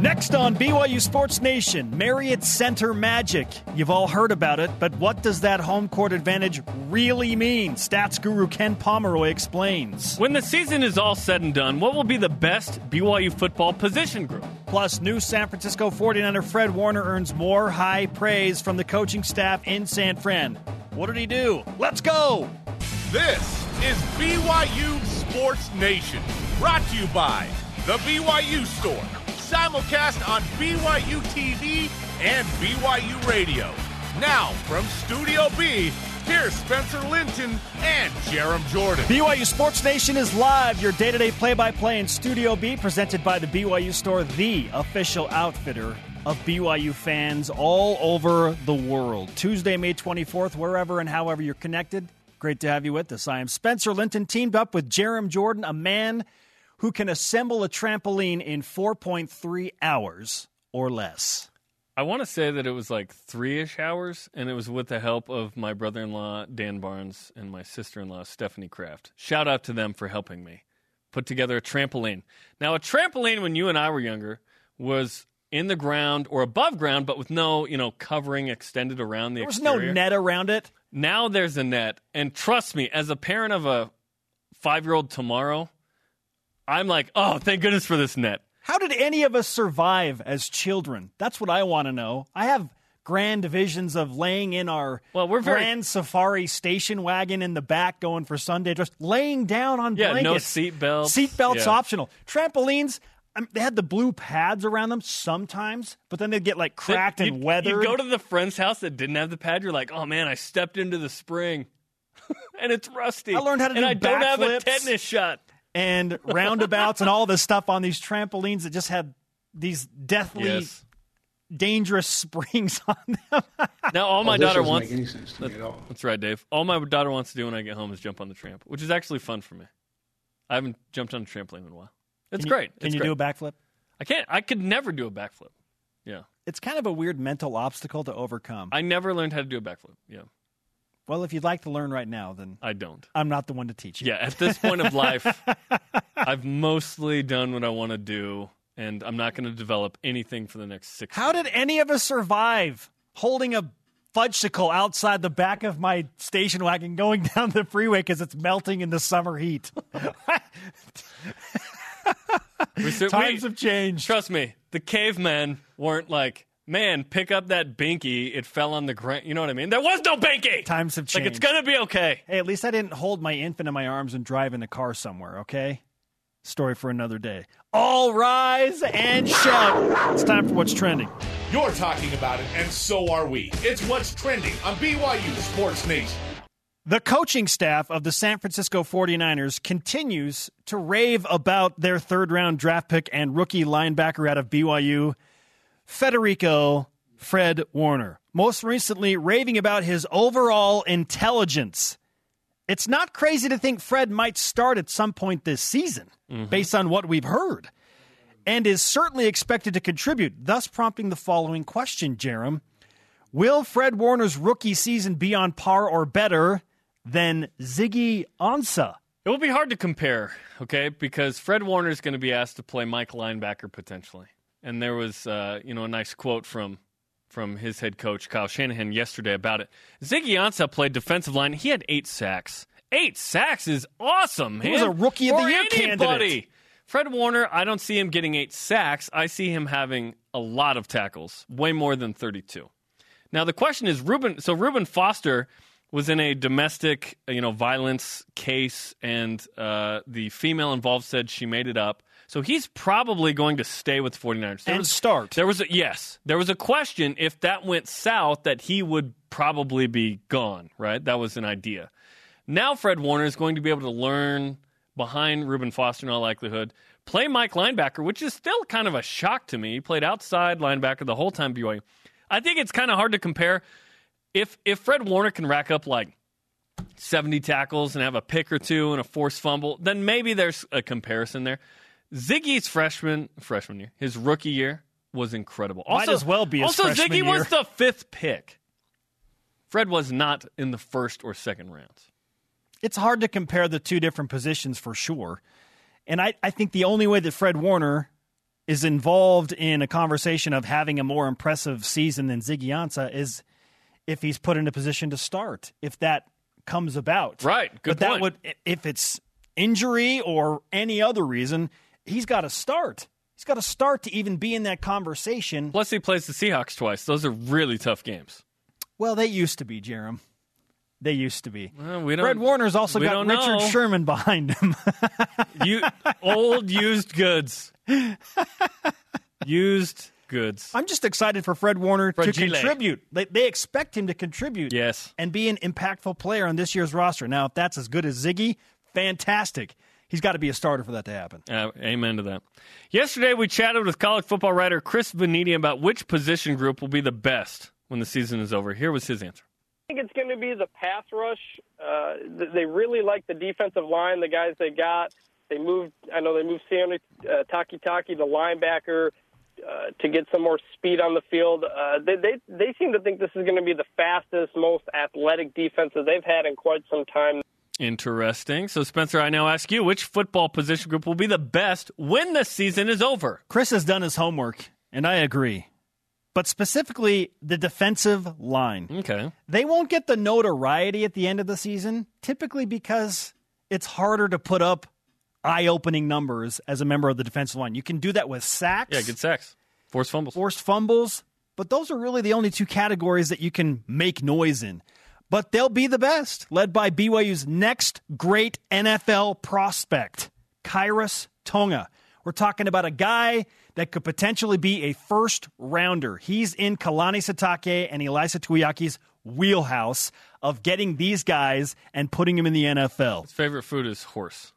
Next on BYU Sports Nation, Marriott Center Magic. You've all heard about it, but what does that home court advantage really mean? Stats guru Ken Pomeroy explains. When the season is all said and done, what will be the best BYU football position group? Plus, new San Francisco 49er Fred Warner earns more high praise from the coaching staff in San Fran. What did he do? Let's go! This is BYU Sports Nation, brought to you by The BYU Store simulcast on BYU TV and BYU Radio. Now, from Studio B, here's Spencer Linton and Jarom Jordan. BYU Sports Nation is live, your day to day play by play in Studio B, presented by the BYU Store, the official outfitter of BYU fans all over the world. Tuesday, May 24th, wherever and however you're connected. Great to have you with us. I am Spencer Linton, teamed up with Jarom Jordan, a man who can assemble a trampoline in 4.3 hours or less. I want to say that it was like three ish hours, and it was with the help of my brother in law, Dan Barnes, and my sister in law, Stephanie Kraft. Shout out to them for helping me put together a trampoline. Now, a trampoline when you and I were younger was in the ground or above ground, but with no, you know, covering extended around the There was exterior. no net around it. Now there's a net, and trust me, as a parent of a five year old tomorrow, I'm like, oh, thank goodness for this net. How did any of us survive as children? That's what I want to know. I have grand visions of laying in our Well, we're very- grand safari station wagon in the back going for Sunday, just laying down on Yeah, no blankets. seat belts. Seat belts Yeah. optional. Trampolines, I mean, they had the blue pads around them sometimes, but then they'd get like cracked and You'd- weathered. You go to the friend's house that didn't have the pad. You're like, oh man, I stepped into the spring, and it's rusty. I learned how to and do I don't have a tetanus shot. And roundabouts and all this stuff on these trampolines that just had these deathly Yes. dangerous springs on them. Now all oh, my Oh, daughter wants. make any sense to me at all. That's right, Dave. All my daughter wants to do when I get home is jump on the tramp, which is actually fun for me. I haven't jumped on a trampoline in a while. It's Can you- great. Can It's you great. do a backflip? I can't. I could never do a backflip. Yeah, It's kind of a weird mental obstacle to overcome. I never learned how to do a backflip. Yeah, well, if you'd like to learn right now, then I don't. I'm not the one to teach you. Yeah, at this point of life, I've mostly done what I want to do, and I'm not going to develop anything for the next six. How did any of us survive holding a fudgesicle outside the back of my station wagon going down the freeway because it's melting in the summer heat? We- Times we- have changed. Trust me, the cavemen weren't like, man, pick up that binky. It fell on the ground. You know what I mean? There was no binky. Times have changed. Like it's gonna be okay. Hey, at least I didn't hold my infant in my arms and drive in a car somewhere, okay? Story for another day. All rise and shout. It's time for what's trending. You're talking about it, and so are we. It's what's trending on BYU Sports Nation. The coaching staff of the San Francisco 49ers continues to rave about their third round draft pick and rookie linebacker out of BYU, Federico Fred Warner. Most recently, raving about his overall intelligence. It's not crazy to think Fred might start at some point this season, mm-hmm. based on what we've heard, and is certainly expected to contribute, thus prompting the following question, Jarom. Will Fred Warner's rookie season be on par or better than Ziggy Ansah? It will be hard to compare, okay? Because Fred Warner is going to be asked to play Mike linebacker potentially, and there was, uh, you know, a nice quote from from his head coach Kyle Shanahan yesterday about it. Ziggy Ansah played defensive line. He had eight sacks. Eight sacks is awesome. He was a Rookie of the Year anybody. candidate. Fred Warner, I don't see him getting eight sacks. I see him having a lot of tackles, way more than 32. Now the question is, Reuben. So Reuben Foster was in a domestic, you know, violence case, and uh, the female involved said she made it up. So he's probably going to stay with 49ers. There And was- start. There was a, yes, there was a question if that went south that he would probably be gone. Right, that was an idea. Now Fred Warner is going to be able to learn behind Reuben Foster in all likelihood. Play Mike linebacker, which is still kind of a shock to me. He played outside linebacker the whole time BYU. I think it's kind of hard to compare. If if Fred Warner can rack up like 70 tackles and have a pick or two and a forced fumble, then maybe there's a comparison there. Ziggy's freshman freshman year, his rookie year was incredible. Might as well be his also freshman Ziggy year. was the fifth pick. Fred was not in the first or second rounds. It's hard to compare the two different positions for sure. And I, I think the only way that Fred Warner is involved in a conversation of having a more impressive season than Ziggy Ansah is if he's put in a position to start, if that comes about. Right. Good but that would, if it's injury or any other reason, he's got to start. He's got to start to even be in that conversation. Plus, he plays the Seahawks twice. Those are really tough games. Well, they used to be, Jarom. They used to be. Well, we don't- Fred Warner's also got Richard know. Sherman behind him. You old used goods. Used goods. I'm just excited for Fred Warner to Fragile. contribute. They, they expect him to contribute. Yes. And be an impactful player on this year's roster. Now, if that's as good as Ziggy, fantastic. He's got to be a starter for that to happen. Uh, amen to that. Yesterday, we chatted with college football writer Chris Vannini about which position group will be the best when the season is over. Here was his answer. I think it's going to be the pass rush. Uh, they really like the defensive line, the guys they got. They moved. I know they moved Sammy uh, Takitaki, the linebacker, uh, to get some more speed on the field. Uh, they, they they seem to think this is going to be the fastest, most athletic defense that they've had in quite some time. Interesting. So, Spencer, I now ask you which football position group will be the best when the season is over? Chris has done his homework, and I agree. But specifically, the defensive line. Okay. They won't get the notoriety at the end of the season, typically because it's harder to put up eye opening numbers as a member of the defensive line. You can do that with sacks, Yeah, good sacks. Forced fumbles. forced fumbles, but those are really the only two categories that you can make noise in. But they'll be the best, led by BYU's next great NFL prospect, Khyiris Tonga. We're talking about a guy that could potentially be a first rounder. He's in Kalani Sitake and Ilaisa Tuiaki's wheelhouse of getting these guys and putting them in the NFL. His favorite food is horse,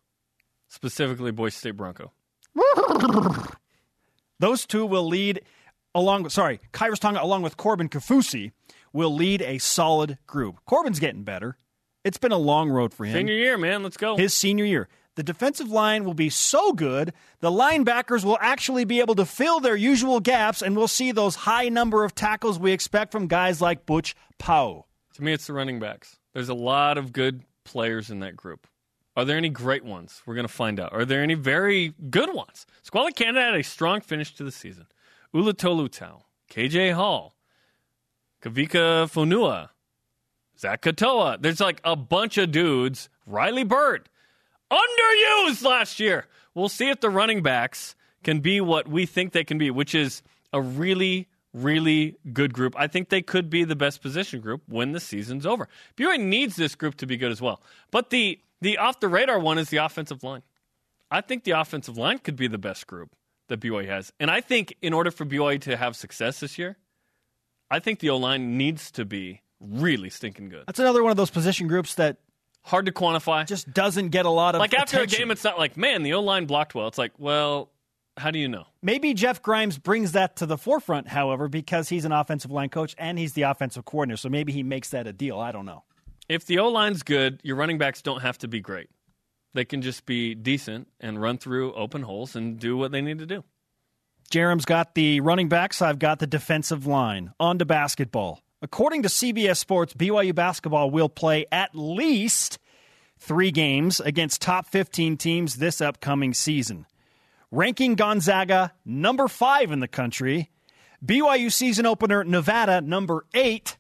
specifically Boise State Bronco. Those two will lead along sorry, Khyiris Tonga along with Corbin Kaufusi will lead a solid group. Corbin's getting better. It's been a long road for him. Senior year, man. Let's go. His senior year. The defensive line will be so good, the linebackers will actually be able to fill their usual gaps, and we'll see those high number of tackles we expect from guys like Butch Pau'u. To me, it's the running backs. There's a lot of good players in that group. Are there any great ones? We're going to find out. Are there any very good ones? Squally Canada had a strong finish to the season. Ula Tolutau, KJ Hall, Kavika Fonua, Zach Katoa. There's like a bunch of dudes. Riley Burt, underused last year. We'll see if the running backs can be what we think they can be, which is a really, really good group. I think they could be the best position group when the season's over. BYU needs this group to be good as well. But the the off the radar one is the offensive line. I think the offensive line could be the best group that BYU has. And I think in order for BYU to have success this year, I think the O line needs to be really stinking good. That's another one of those position groups that Hard to quantify. just doesn't get a lot of like after attention. a game, it's not like, man, the O line blocked well. It's like, well, how do you know? Maybe Jeff Grimes brings that to the forefront, however, because he's an offensive line coach and he's the offensive coordinator. So maybe he makes that a deal. I don't know. If the O line's good, your running backs don't have to be great. They can just be decent and run through open holes and do what they need to do. Jarom's got the running backs. I've got the defensive line. On to basketball. According to CBS Sports, BYU basketball will play at least three games against top 15 teams this upcoming season. Ranking Gonzaga number five in the country, BYU season opener Nevada number eight,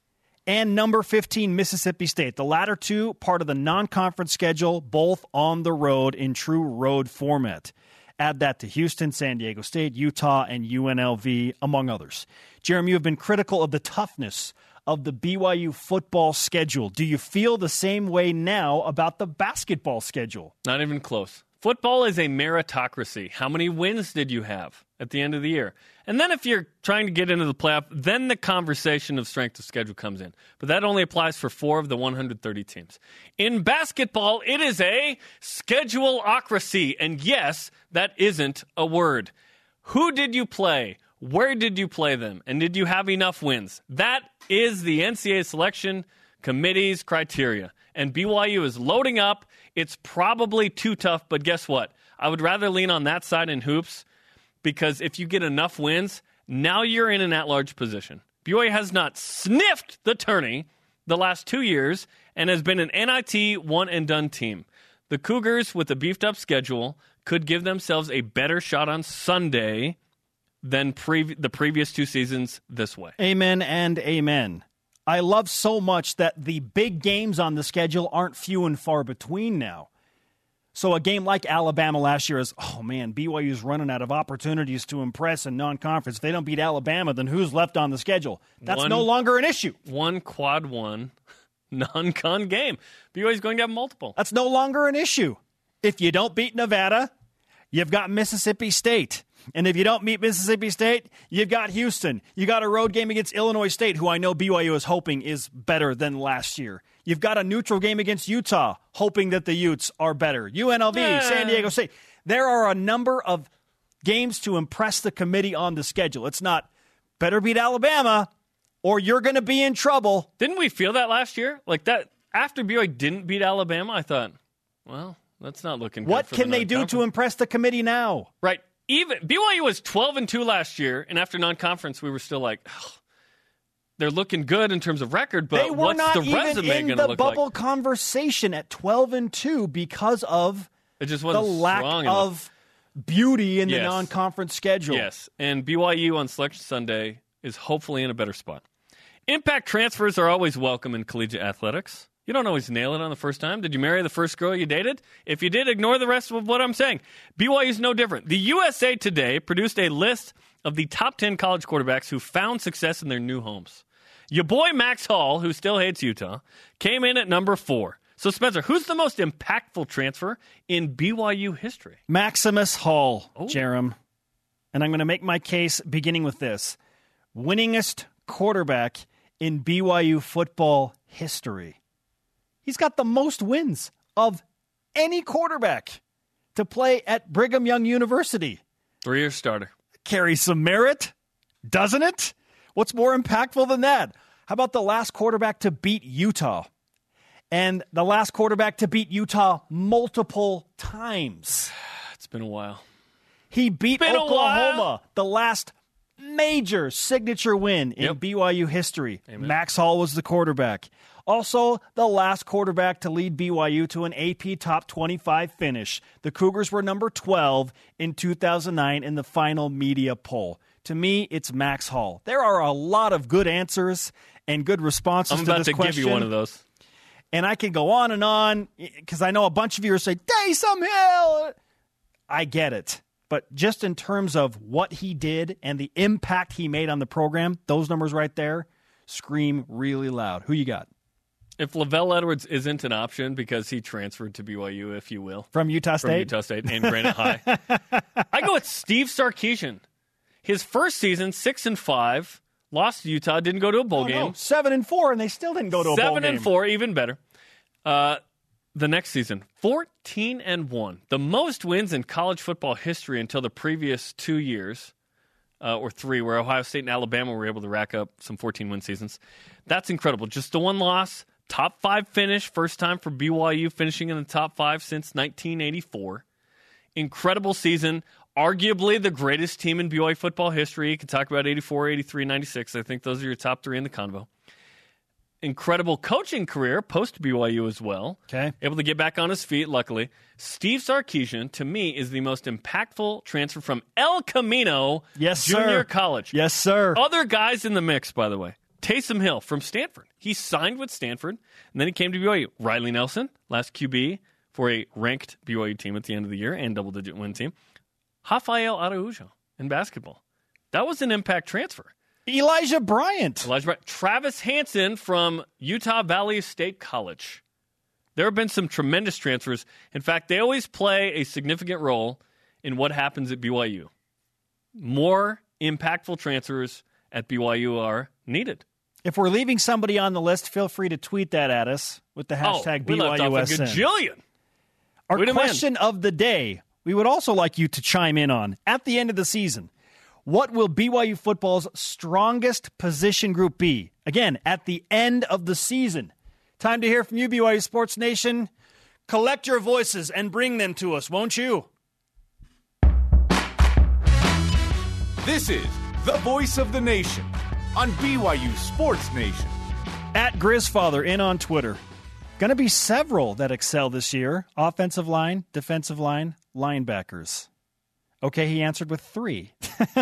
and number 15 Mississippi State. The latter two part of the non conference schedule, both on the road in true road format. Add that to Houston, San Diego State, Utah, and UNLV, among others. Jeremy, you have been critical of the toughness of the BYU football schedule. Do you feel the same way now about the basketball schedule? Not even close. Football is a meritocracy. How many wins did you have at the end of the year? And then if you're trying to get into the playoff, then the conversation of strength of schedule comes in. But that only applies for four of the 130 teams. In basketball, it is a scheduleocracy. And yes, that isn't a word. Who did you play? Where did you play them? And did you have enough wins? That is the NCAA selection committee's criteria. And BYU is loading up. It's probably too tough, but guess what? I would rather lean on that side in hoops because if you get enough wins, now you're in an at large position. BYU has not sniffed the tourney the last two years and has been an NIT one and done team. The Cougars, with a beefed up schedule, could give themselves a better shot on Sunday than pre- the previous two seasons this way. Amen and amen. I love so much that the big games on the schedule aren't few and far between now. So a game like Alabama last year is, oh man, BYU's running out of opportunities to impress in non-conference. If they don't beat Alabama, then who's left on the schedule? That's One- no longer an issue. One quad one non-con game. BYU's going to have multiple. That's no longer an issue. If you don't beat Nevada, you've got Mississippi State. And if you don't meet Mississippi State, you've got Houston. You got a road game against Illinois State, who I know BYU is hoping is better than last year. You've got a neutral game against Utah, hoping that the Utes are better. UNLV, Yeah. San Diego State. There are a number of games to impress the committee on the schedule. It's not better beat Alabama or you're going to be in trouble. Didn't we feel that last year? Like that after BYU didn't beat Alabama, I thought, well, that's not looking good. What can the they do to impress the committee now? Right. Even BYU was 12 and 2 last year, and after non-conference, we were still like, "Ugh, they're looking good in terms of record, but they were what's not the even resume in going the to look bubble like? conversation at 12 and 2 because of It just the wasn't lack strong enough. of beauty in the non-conference schedule. Yes, and BYU on Selection Sunday is hopefully in a better spot. Impact transfers are always welcome in collegiate athletics. You don't always nail it on the first time. Did you marry the first girl you dated? If you did, ignore the rest of what I'm saying. BYU is no different. The USA Today produced a list of the top 10 college quarterbacks who found success in their new homes. Your boy Max Hall, who still hates Utah, came in at number four. So, Spencer, who's the most impactful transfer in BYU history? Maximus Hall, Oh. Jarom. And I'm going to make my case beginning with this. Winningest quarterback in BYU football history. He's got the most wins of any quarterback to play at Brigham Young University. Three year starter. carries some merit, doesn't it? What's more impactful than that? How about the last quarterback to beat Utah? And the last quarterback to beat Utah multiple times. It's been a while. He beat Been Oklahoma, the last major signature win in Yep. BYU history. Max Hall was the quarterback. Also, the last quarterback to lead BYU to an AP top 25 finish. The Cougars were number 12 in 2009 in the final media poll. To me, it's Max Hall. There are a lot of good answers and good responses I'm to about this to question. give you one of those. And I can go on and on because I know a bunch of you are saying, Taysom Hill. I get it. But just in terms of what he did and the impact he made on the program, those numbers right there scream really loud. Who you got? If LaVell Edwards isn't an option because he transferred to BYU, if you will, From Utah State, from Utah State and Granite High, I go with Steve Sarkisian. His first season, six and five, lost to Utah, didn't go to a bowl Oh, game. no. Seven and four, and they still didn't go to a bowl game. Seven and four, even better. Uh, the next season, fourteen and one, the most wins in college football history until the previous two years, uh, or three, where Ohio State and Alabama were able to rack up some fourteen win seasons. That's incredible. Just the one loss, top five finish, first time for BYU finishing in the top five since 1984. Incredible season. Arguably the greatest team in BYU football history. You can talk about 84, 83, 96. I think those are your top three in the convo incredible coaching career post BYU as well. Okay. Able to get back on his feet, luckily. Steve Sarkisian, to me, is the most impactful transfer from El Camino Yes, Junior sir. College. Yes, sir. Other guys in the mix, by the way. Taysom Hill from Stanford. He signed with Stanford, and then he came to BYU. Riley Nelson, last QB for a ranked BYU team at the end of the year and double digit win team. Rafael Araujo in basketball. That was an impact transfer. Elijah Bryant. Elijah Bryant. Travis Hansen from Utah Valley State College. There have been some tremendous transfers. In fact, they always play a significant role in what happens at BYU. More impactful transfers at BYU are needed. If we're leaving somebody on the list, feel free to tweet that at us with the oh, hashtag oh, we left off a BYUSN. gajillion. Our We demand. question of the day, we would also like you to chime in on at the end of the season. What will BYU football's strongest position group be? Again, at the end of the season. Time to hear from you, BYU Sports Nation. Collect your voices and bring them to us, won't you? This is the voice of the nation on BYU Sports Nation. At Grizzfather in on Twitter. Going to be several that excel this year offensive line, defensive line, linebackers. Okay, he answered with three.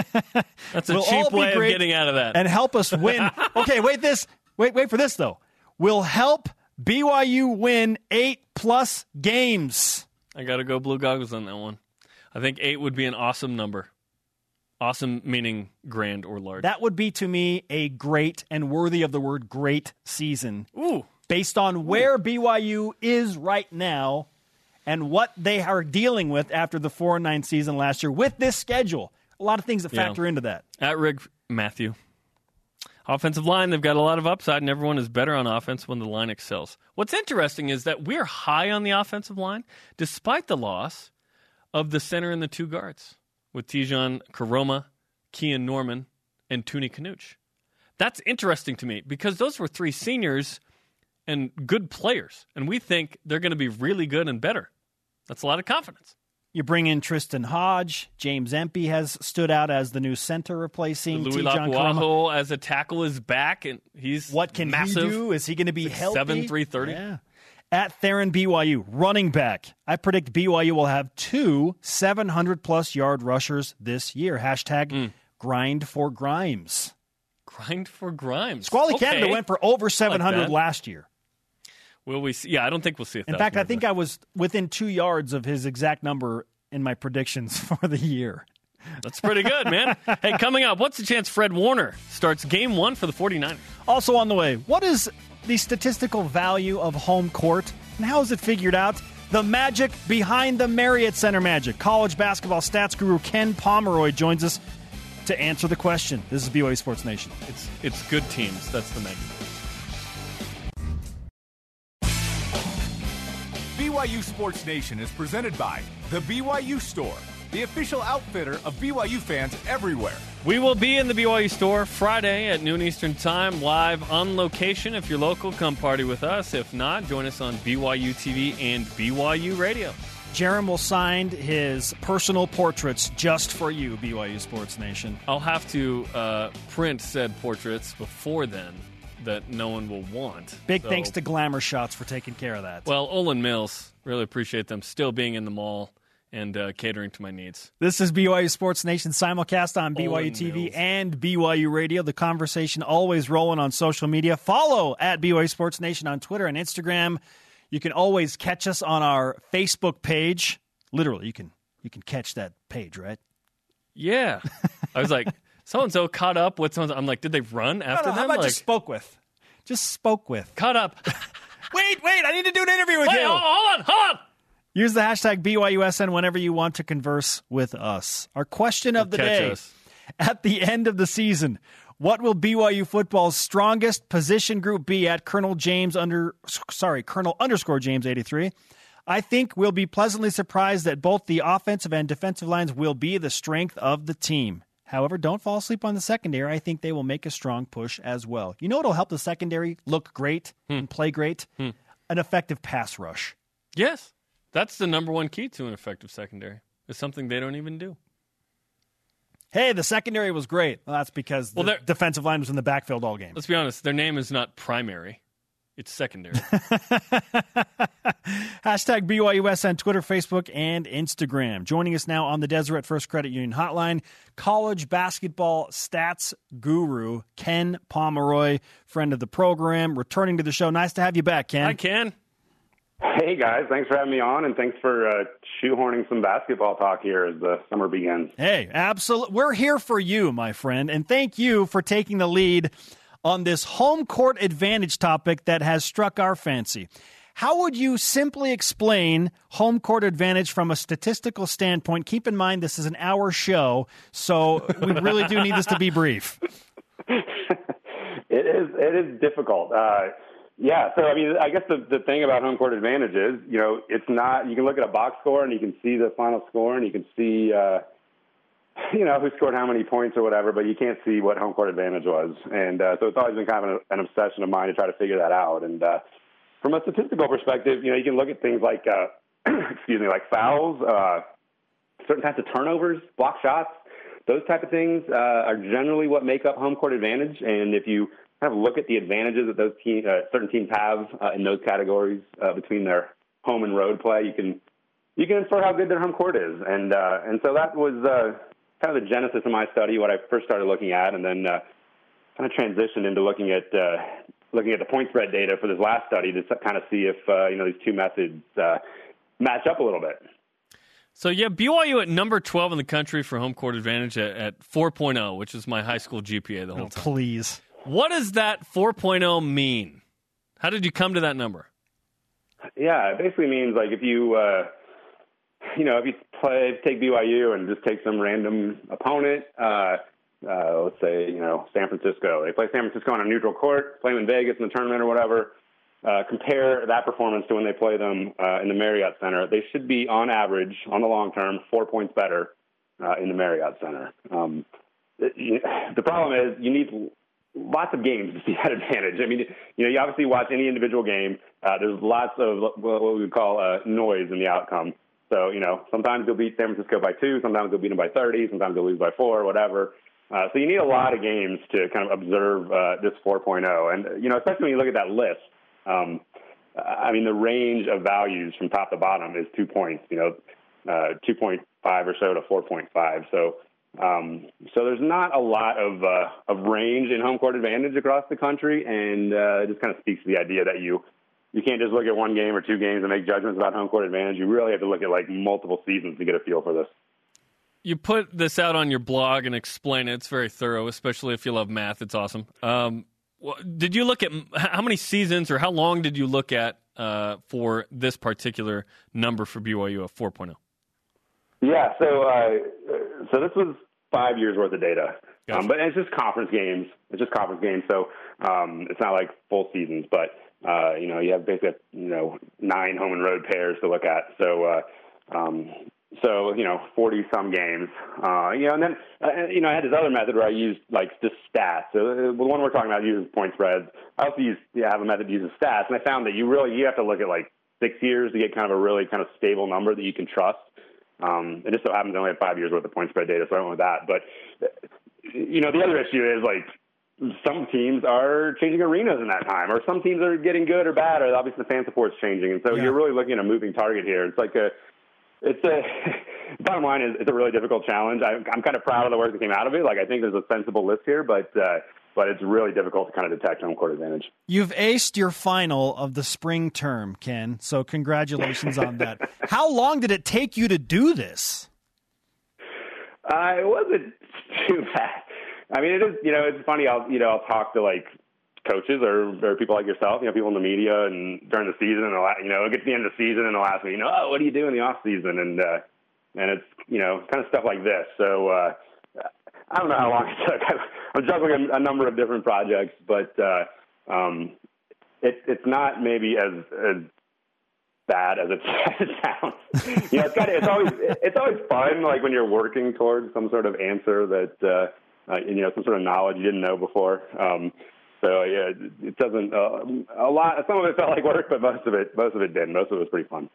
That's a We'll cheap be way of getting out of that. and help us win. okay, wait this. Wait, wait for this though. Will help BYU win eight plus games. I got to go blue goggles on that one. I think eight would be an awesome number. Awesome meaning grand or large. That would be to me a great and worthy of the word great season Ooh, based on where BYU is right now and what they are dealing with after the 4 and 9 season last year with this schedule. A lot of things that Yeah. factor into that. at Rig Matthew. Offensive line, they've got a lot of upside, and everyone is better on offense when the line excels. What's interesting is that we're high on the offensive line, despite the loss of the center and the two guards with Tejan Koroma, Kian Norman, and Tuni Kanuch. That's interesting to me because those were three seniors and good players, and we think they're going to be really good and better. That's a lot of confidence. You bring in Tristan Hodge. James Empey has stood out as the new center replacing Louis. Lapuaho as a tackle is back, and he's What can massive. he do? Is he going to be healthy? seven, 330. Yeah. At Theron BYU, running back. I predict BYU will have two 700 plus yard rushers this year. Hashtag Hmm. grind for Grimes. Grind for Grimes. Squally Okay. Canada went for over 700 that. last year. Will we see? Yeah, I don't think we'll see In fact, I think. I was within two yards of his exact number in my predictions for the year. that's pretty good, man. hey, coming up, what's the chance Fred Warner starts game one for the 49ers? Also on the way, what is the statistical value of home court and how is it figured out? The magic behind the Marriott Center magic. College basketball stats guru Ken Pomeroy joins us to answer the question. This is BYU Sports Nation. It's it's good teams. That's the magic. BYU Sports Nation is presented by The BYU Store, the official outfitter of BYU fans everywhere. We will be in the BYU store Friday at noon Eastern Time, live on location. If you're local, come party with us. If not, join us on BYU TV and BYU Radio. Jarom will sign his personal portraits just for you, BYU Sports Nation. I'll have to uh, print said portraits before then that no one will want. Big So- thanks to Glamour Shots for taking care of that. Well, Olan Mills, really appreciate them still being in the mall and uh, catering to my needs. This is BYU Sports Nation simulcast on BYU Olan TV Mills. and BYU Radio. The conversation always rolling on social media. Follow at BYU Sports Nation on Twitter and Instagram. You can always catch us on our Facebook page. Literally, you can you can catch that page, right? Yeah. I was like, so and so caught up with someone. I'm like, did they run after How them? about like, just spoke with? Just spoke with. caught up. Wait, wait! I need to do an interview with Wait, you. hold on, hold on. Use the hashtag BYUSN whenever you want to converse with us. Our question of the Catch day us. at the end of the season. What will BYU football's strongest position group be at Colonel James under sorry, Colonel underscore James 83? I think we'll be pleasantly surprised that both the offensive and defensive lines will be the strength of the team. However, don't fall asleep on the secondary. I think they will make a strong push as well. You know what'll help the secondary look great hmm. and play great? Hmm. An effective pass rush. Yes. That's the number one key to an effective secondary. It's something they don't even do. Hey, the secondary was great. Well, that's because Well, the they're- defensive line was in the backfield all game. Let's be honest, their name is not primary. It's secondary. Hashtag BYUSN, Twitter, Facebook, and Instagram. Joining us now on the Deseret First Credit Union Hotline, college basketball stats guru Ken Pomeroy, friend of the program, returning to the show. Nice to have you back, Ken. I can. Hey guys, thanks for having me on, and thanks for uh, shoehorning some basketball talk here as the summer begins. Hey, absolutely. We're here for you, my friend, and thank you for taking the lead on this home court advantage topic that has struck our fancy. How would you simply explain home court advantage from a statistical standpoint? Keep in mind this is an hour show, so we really do need this to be brief. It is it is difficult. Uh, yeah, so I mean, I guess the the thing about home court advantage is, you know, it's not. You can look at a box score and you can see the final score and you can see, uh, you know, who scored how many points or whatever, but you can't see what home court advantage was. And uh, so it's always been kind of an, an obsession of mine to try to figure that out. And uh, from a statistical perspective, you know, you can look at things like, uh, excuse me, like fouls, uh, certain types of turnovers, block shots, those type of things uh, are generally what make up home court advantage. And if you kind of look at the advantages that those team, uh, certain teams have uh, in those categories uh, between their home and road play, you can you can infer how good their home court is, and uh, and so that was uh, kind of the genesis of my study, what I first started looking at, and then uh, kind of transitioned into looking at uh, looking at the point spread data for this last study to kind of see if uh, you know these two methods uh, match up a little bit. So yeah, BYU at number twelve in the country for home court advantage at, at 4.0, which is my high school GPA the whole Oh, time. please. What does that 4.0 mean? How did you come to that number? Yeah, it basically means like if you, uh, you know, if you play, take BYU and just take some random opponent, uh, uh, let's say, you know, San Francisco. They play San Francisco on a neutral court, play them in Vegas in the tournament or whatever. Uh, compare that performance to when they play them uh, in the Marriott Center. They should be, on average, on the long term, four points better uh, in the Marriott Center. Um, the problem is you need lots of games to see that advantage. I mean, you know, you obviously watch any individual game. Uh, there's lots of what we would call uh, noise in the outcome. So, you know, sometimes you'll beat San Francisco by two, sometimes you'll beat them by 30, sometimes you'll lose by four, whatever. Uh, so you need a lot of games to kind of observe uh, this 4.0. And, you know, especially when you look at that list, um, I mean, the range of values from top to bottom is two points, you know, uh, 2.5 or so to 4.5. So, um, so there's not a lot of uh, of range in home court advantage across the country, and uh, it just kind of speaks to the idea that you you can't just look at one game or two games and make judgments about home court advantage. You really have to look at like multiple seasons to get a feel for this. You put this out on your blog and explain it. It's very thorough, especially if you love math. It's awesome. Um, did you look at how many seasons or how long did you look at uh, for this particular number for BYU of 4.0? Yeah, so uh, so this was five years worth of data, Gotcha. um, but it's just conference games. It's just conference games, so um, it's not like full seasons. But uh, you know, you have basically you know nine home and road pairs to look at. So uh, um, so you know, forty some games. Uh, you know, and then uh, you know, I had this other method where I used like just stats. So uh, the one we're talking about uses point spreads. I also use yeah, have a method that uses stats, and I found that you really you have to look at like six years to get kind of a really kind of stable number that you can trust. Um, it just so happens I only have five years worth of point spread data, so I went with that. But you know, the other issue is like some teams are changing arenas in that time, or some teams are getting good or bad, or obviously the fan support's changing, and so Yeah. you're really looking at a moving target here. It's like a it's a bottom line is it's a really difficult challenge. I, I'm kind of proud of the work that came out of it. Like I think there's a sensible list here, but uh, but it's really difficult to kind of detect home court advantage. You've aced your final of the spring term, Ken. So congratulations on that. How long did it take you to do this? Uh, it wasn't too bad. I mean, it is. You know, it's funny. I'll you know I'll talk to like coaches or, or people like yourself, you know, people in the media, and during the season, and the you know, it gets to the end of the season, and they'll ask me, you know, oh, what do you do in the off season? And uh, and it's you know kind of stuff like this. So uh, I don't know how long it took. I'm juggling a, number of different projects, but uh, um, it, it's not maybe as as bad as it, as it sounds. you know, it's kind of it's always it's always fun, like when you're working towards some sort of answer that uh, uh, you know some sort of knowledge you didn't know before. Um, so yeah, it- it doesn't uh, a lot. Some of it felt like work, but most of it most of it didn't. Most of it was pretty fun.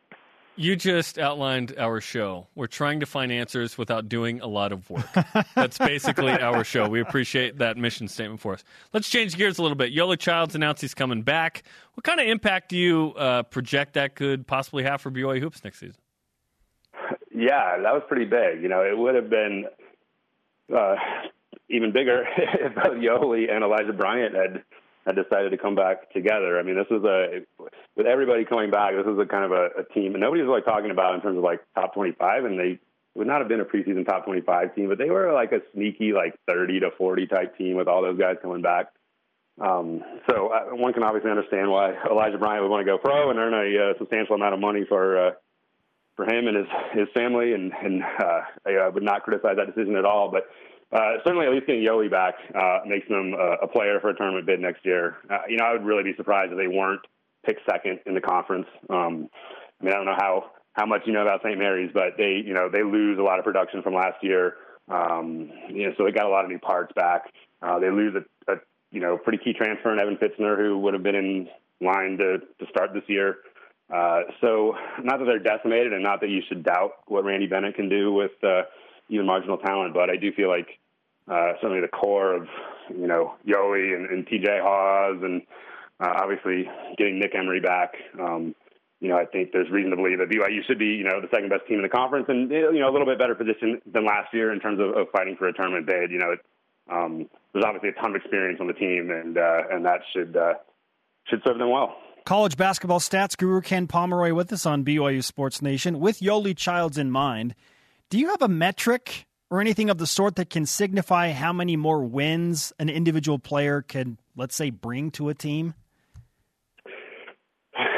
You just outlined our show. We're trying to find answers without doing a lot of work. That's basically our show. We appreciate that mission statement for us. Let's change gears a little bit. Yoeli Childs announced he's coming back. What kind of impact do you uh, project that could possibly have for BYU hoops next season? Yeah, that was pretty big. You know, it would have been uh, even bigger if both Yoeli and Elijah Bryant had had decided to come back together. I mean, this was a with everybody coming back. This was a kind of a, a team, and nobody was talking about in terms of like top twenty-five, and they would not have been a preseason top twenty-five team, but they were like a sneaky like thirty to forty type team with all those guys coming back. Um, so uh, one can obviously understand why Elijah Bryant would want to go pro and earn a uh, substantial amount of money for. Uh, for him and his his family, and and uh, I, I would not criticize that decision at all. But uh, certainly, at least getting Yoeli back uh, makes them uh, a player for a tournament bid next year. Uh, you know, I would really be surprised if they weren't picked second in the conference. Um, I mean, I don't know how how much you know about St. Mary's, but they you know they lose a lot of production from last year. Um, you know, so they got a lot of new parts back. Uh, they lose a, a you know pretty key transfer in Evan Fitzner, who would have been in line to to start this year. Uh, so not that they're decimated and not that you should doubt what Randy Bennett can do with uh, even marginal talent, but I do feel like uh, certainly the core of, you know, Yoeli and, and TJ Haws and uh, obviously getting Nick Emery back, um, you know, I think there's reason to believe that BYU should be, you know, the second best team in the conference and, you know, a little bit better position than last year in terms of, of fighting for a tournament bid. You know, it, um, there's obviously a ton of experience on the team, and uh, and that should uh, should serve them well. College basketball stats guru Ken Pomeroy with us on BYU Sports Nation. With Yoeli Childs in mind, do you have a metric or anything of the sort that can signify how many more wins an individual player can, let's say, bring to a team?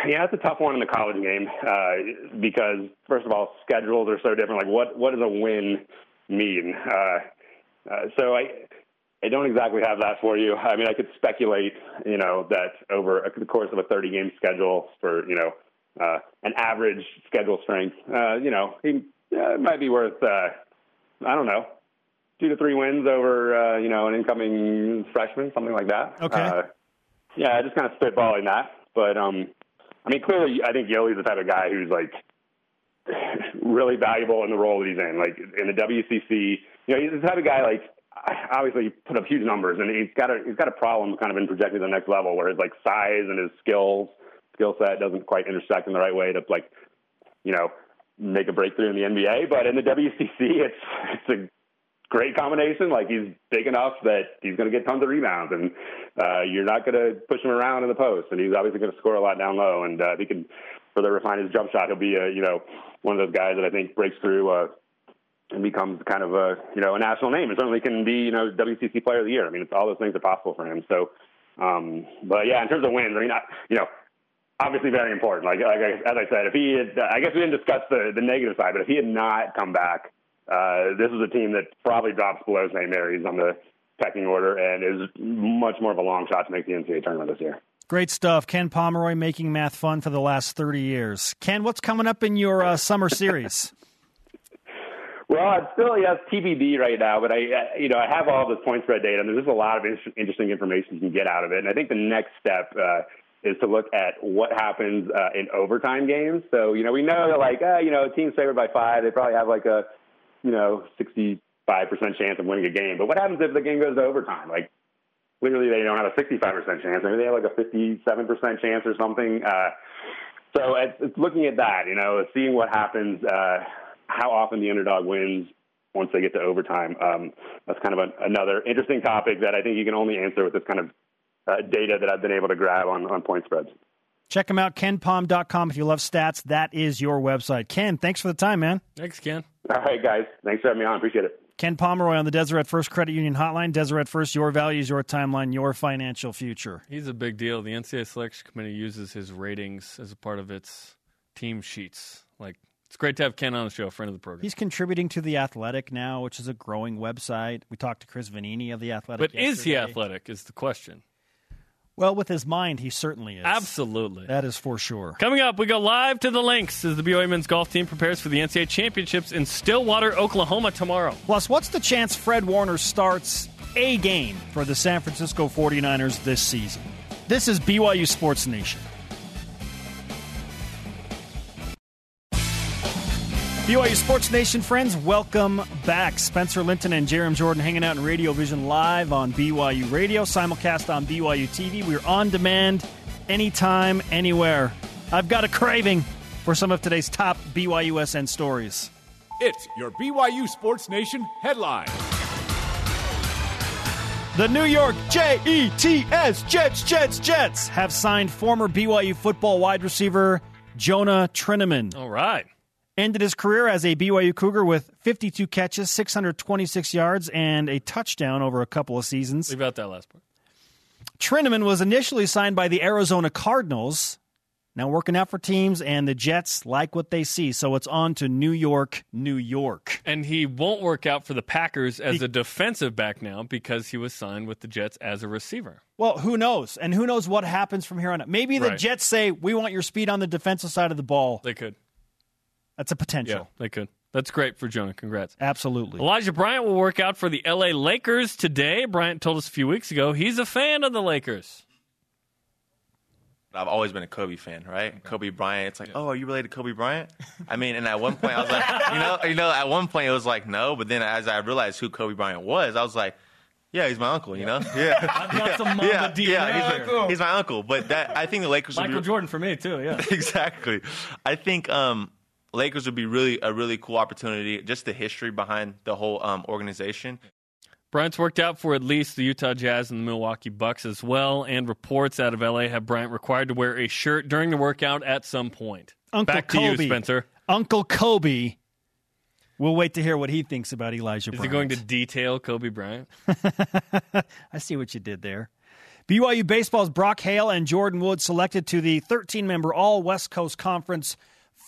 Yeah, it's a tough one in the college game uh, because, first of all, schedules are so different. Like, what what does a win mean? Uh, uh, so I I don't exactly have that for you. I mean, I could speculate, you know, that over the course of a 30 game schedule for you know uh, an average schedule strength, uh, you know, he uh, might be worth uh, I don't know two to three wins over uh, you know an incoming freshman, something like that. Okay. Uh, yeah, just kind of spitballing that, but um, I mean, clearly, I think Yoeli's the type of guy who's like really valuable in the role that he's in. Like in the WCC, you know, he's the type of guy like obviously put up huge numbers, and he's got a he's got a problem kind of in projecting to the next level, where his like size and his skills skill set doesn't quite intersect in the right way to like you know make a breakthrough in the NBA. But in the WCC, it's it's a great combination. Like he's big enough that he's going to get tons of rebounds, and uh, you're not going to push him around in the post. And he's obviously going to score a lot down low. And uh, he can further refine his jump shot. He'll be a you know one of those guys that I think breaks through. Uh, and becomes kind of a you know a national name, and certainly can be you know WCC Player of the Year. I mean, it's, all those things are possible for him. So, um, but yeah, in terms of wins, I mean, I, you know, obviously very important. Like, like as I said, if he had, I guess we didn't discuss the the negative side, but if he had not come back, uh, this is a team that probably drops below St. Mary's on the pecking order and is much more of a long shot to make the NCAA tournament this year. Great stuff. Ken Pomeroy making math fun for the last 30 years. Ken, what's coming up in your uh, summer series? Well, it's still yes TBD right now, but I you know I have all this point spread data, and there's just a lot of interesting information you can get out of it. And I think the next step uh, is to look at what happens uh, in overtime games. So you know we know that like uh, you know a team's favored by five, they probably have like a you know 65% chance of winning a game. But what happens if the game goes to overtime? Like literally they don't have a 65% chance. Maybe they have like a 57% chance or something. Uh, so it's, it's looking at that, you know, seeing what happens. Uh, how often the underdog wins once they get to overtime. Um, that's kind of a, another interesting topic that I think you can only answer with this kind of uh, data that I've been able to grab on, on point spreads. Check them out, kenpom.com. If you love stats, that is your website. Ken, thanks for the time, man. Thanks, Ken. All right, guys. Thanks for having me on. Appreciate it. Ken Pomeroy on the Deseret First Credit Union Hotline. Deseret First, your values, your timeline, your financial future. He's a big deal. The NCAA Selection Committee uses his ratings as a part of its team sheets. Like it's great to have Ken on the show, friend of the program. He's contributing to the Athletic now, which is a growing website. We talked to Chris Vannini of the Athletic. But is he athletic? Is the question. Well, with his mind, he certainly is. Absolutely. That is for sure. Coming up, we go live to the links as the BYU men's golf team prepares for the NCAA championships in Stillwater, Oklahoma tomorrow. Plus, what's the chance Fred Warner starts a game for the San Francisco 49ers this season? This is BYU Sports Nation. BYU Sports Nation friends, welcome back. Spencer Linton and Jarom Jordan hanging out in Radio Vision live on BYU Radio, simulcast on BYU TV. We're on demand anytime, anywhere. I've got a craving for some of today's top BYUSN stories. It's your BYU Sports Nation headline. The New York J-E-T-S Jets, Jets, Jets have signed former BYU football wide receiver Jonah Trinnaman. All right ended his career as a BYU Cougar with 52 catches, 626 yards, and a touchdown over a couple of seasons. Leave out that last part. Trinnaman was initially signed by the Arizona Cardinals, now working out for teams, and the Jets like what they see. So it's on to New York, New York. And he won't work out for the Packers as a defensive back now because he was signed with the Jets as a receiver. Well, who knows? And who knows what happens from here on out? Maybe the Right. Jets say, we want your speed on the defensive side of the ball. They could. That's a potential. Yeah, they could. That's great for Jonah. Congrats. Absolutely. Elijah Bryant will work out for the LA Lakers today. Bryant told us a few weeks ago he's a fan of the Lakers. I've always been a Kobe fan, right? Kobe Bryant. It's like, oh, are you related to Kobe Bryant? I mean, and at one point I was like, you know, you know, at one point it was like no, but then as I realized who Kobe Bryant was, I was like, Yeah, he's my uncle. You know. Yeah. I've got some Mamba yeah, DNA yeah, there. he's, he's my uncle. But that I think the Lakers would Michael be, Jordan for me too. Yeah. exactly. I think um, Lakers would be really a really cool opportunity. Just the history behind the whole um, organization. Bryant's worked out for at least the Utah Jazz and the Milwaukee Bucks as well, and reports out of LA have Bryant required to wear a shirt during the workout at some point. Uncle Back to Kobe. you, Spencer. Uncle Kobe. We'll wait to hear what he thinks about Elijah Is Bryant. he going to detail Kobe Bryant? I see what you did there. BYU Baseball's Brock Hale and Jordan Wood selected to the 13 member All West Coast Conference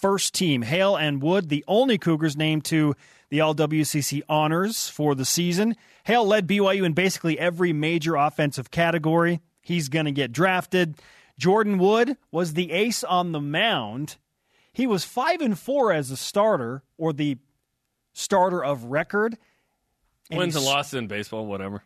first team. Hale and Wood, the only Cougars named to the All WCC honors for the season. Hale led BYU in basically every major offensive category. He's going to get drafted. Jordan Wood was the ace on the mound. He was 5 and 4 as a starter or the starter of record. Wins and losses in baseball, whatever.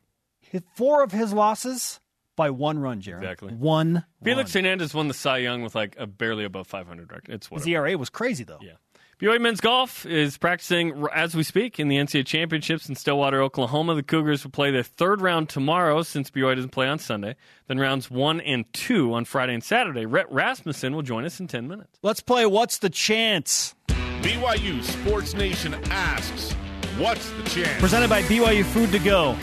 four of his losses by one run, Jared. Exactly. One. Felix run. Hernandez won the Cy Young with like a barely above 500 record. It's His whatever. ERA was crazy though. Yeah. BYU men's golf is practicing as we speak in the NCAA championships in Stillwater, Oklahoma. The Cougars will play their third round tomorrow since BYU doesn't play on Sunday. Then rounds one and two on Friday and Saturday. Rhett Rasmussen will join us in 10 minutes. Let's play. What's the chance? BYU Sports Nation asks, What's the chance? Presented by BYU Food to Go.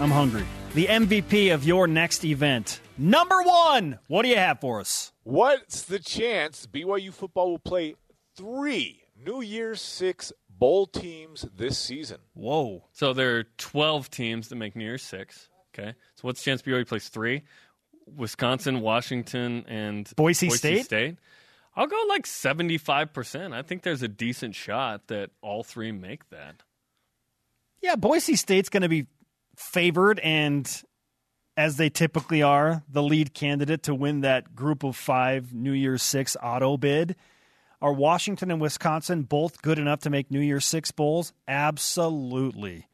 I'm hungry. The MVP of your next event. Number one. What do you have for us? What's the chance BYU football will play three New Year's Six bowl teams this season? Whoa. So there are 12 teams that make New Year's Six. Okay. So what's the chance BYU plays three? Wisconsin, Washington, and Boise State? State. I'll go like 75%. I think there's a decent shot that all three make that. Yeah, Boise State's going to be favored and, as they typically are, the lead candidate to win that group of five New Year's Six auto bid. Are Washington and Wisconsin both good enough to make New Year's Six bowls? Absolutely.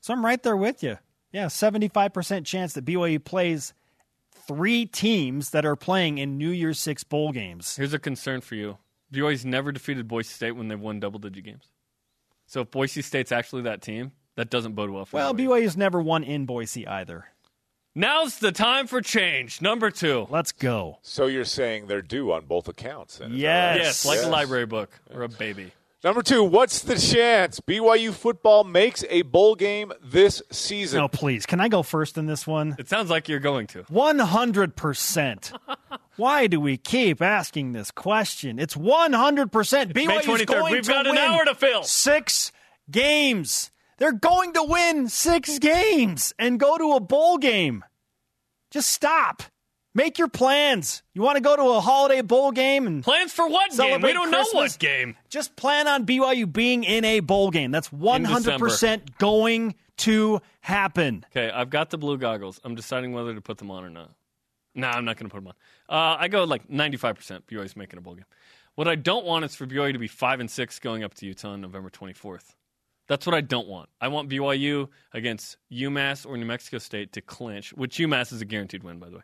So I'm right there with you. Yeah, 75% chance that BYU plays three teams that are playing in New Year's Six bowl games. Here's a concern for you. BYU's never defeated Boise State when they've won double digit games. So if Boise State's actually that team, that doesn't bode well for Well, BYU. BYU's never won in Boise either. Now's the time for change. Number two. Let's go. So you're saying they're due on both accounts? then, is that Yes. right? Yes, like Yes. a library book or a baby. Number two, what's the chance BYU football makes a bowl game this season? No, please. Can I go first in this one? It sounds like you're going to. 100%. Why do we keep asking this question? It's 100%. May BYU's 23rd. going We've to got an win hour to fill. Six games. They're going to win six games and go to a bowl game. Just stop. Make your plans. You want to go to a holiday bowl game and Plans for what game? We don't know what game. just plan on BYU being in a bowl game. That's 100% going to happen. Okay, I've got the blue goggles. I'm deciding whether to put them on or not. No, I'm not going to put them on. Uh, I go like 95% BYU's making a bowl game. What I don't want is for BYU to be 5 and 6 going up to Utah on November 24th. That's what I don't want. I want BYU against UMass or New Mexico State to clinch, which UMass is a guaranteed win, by the way.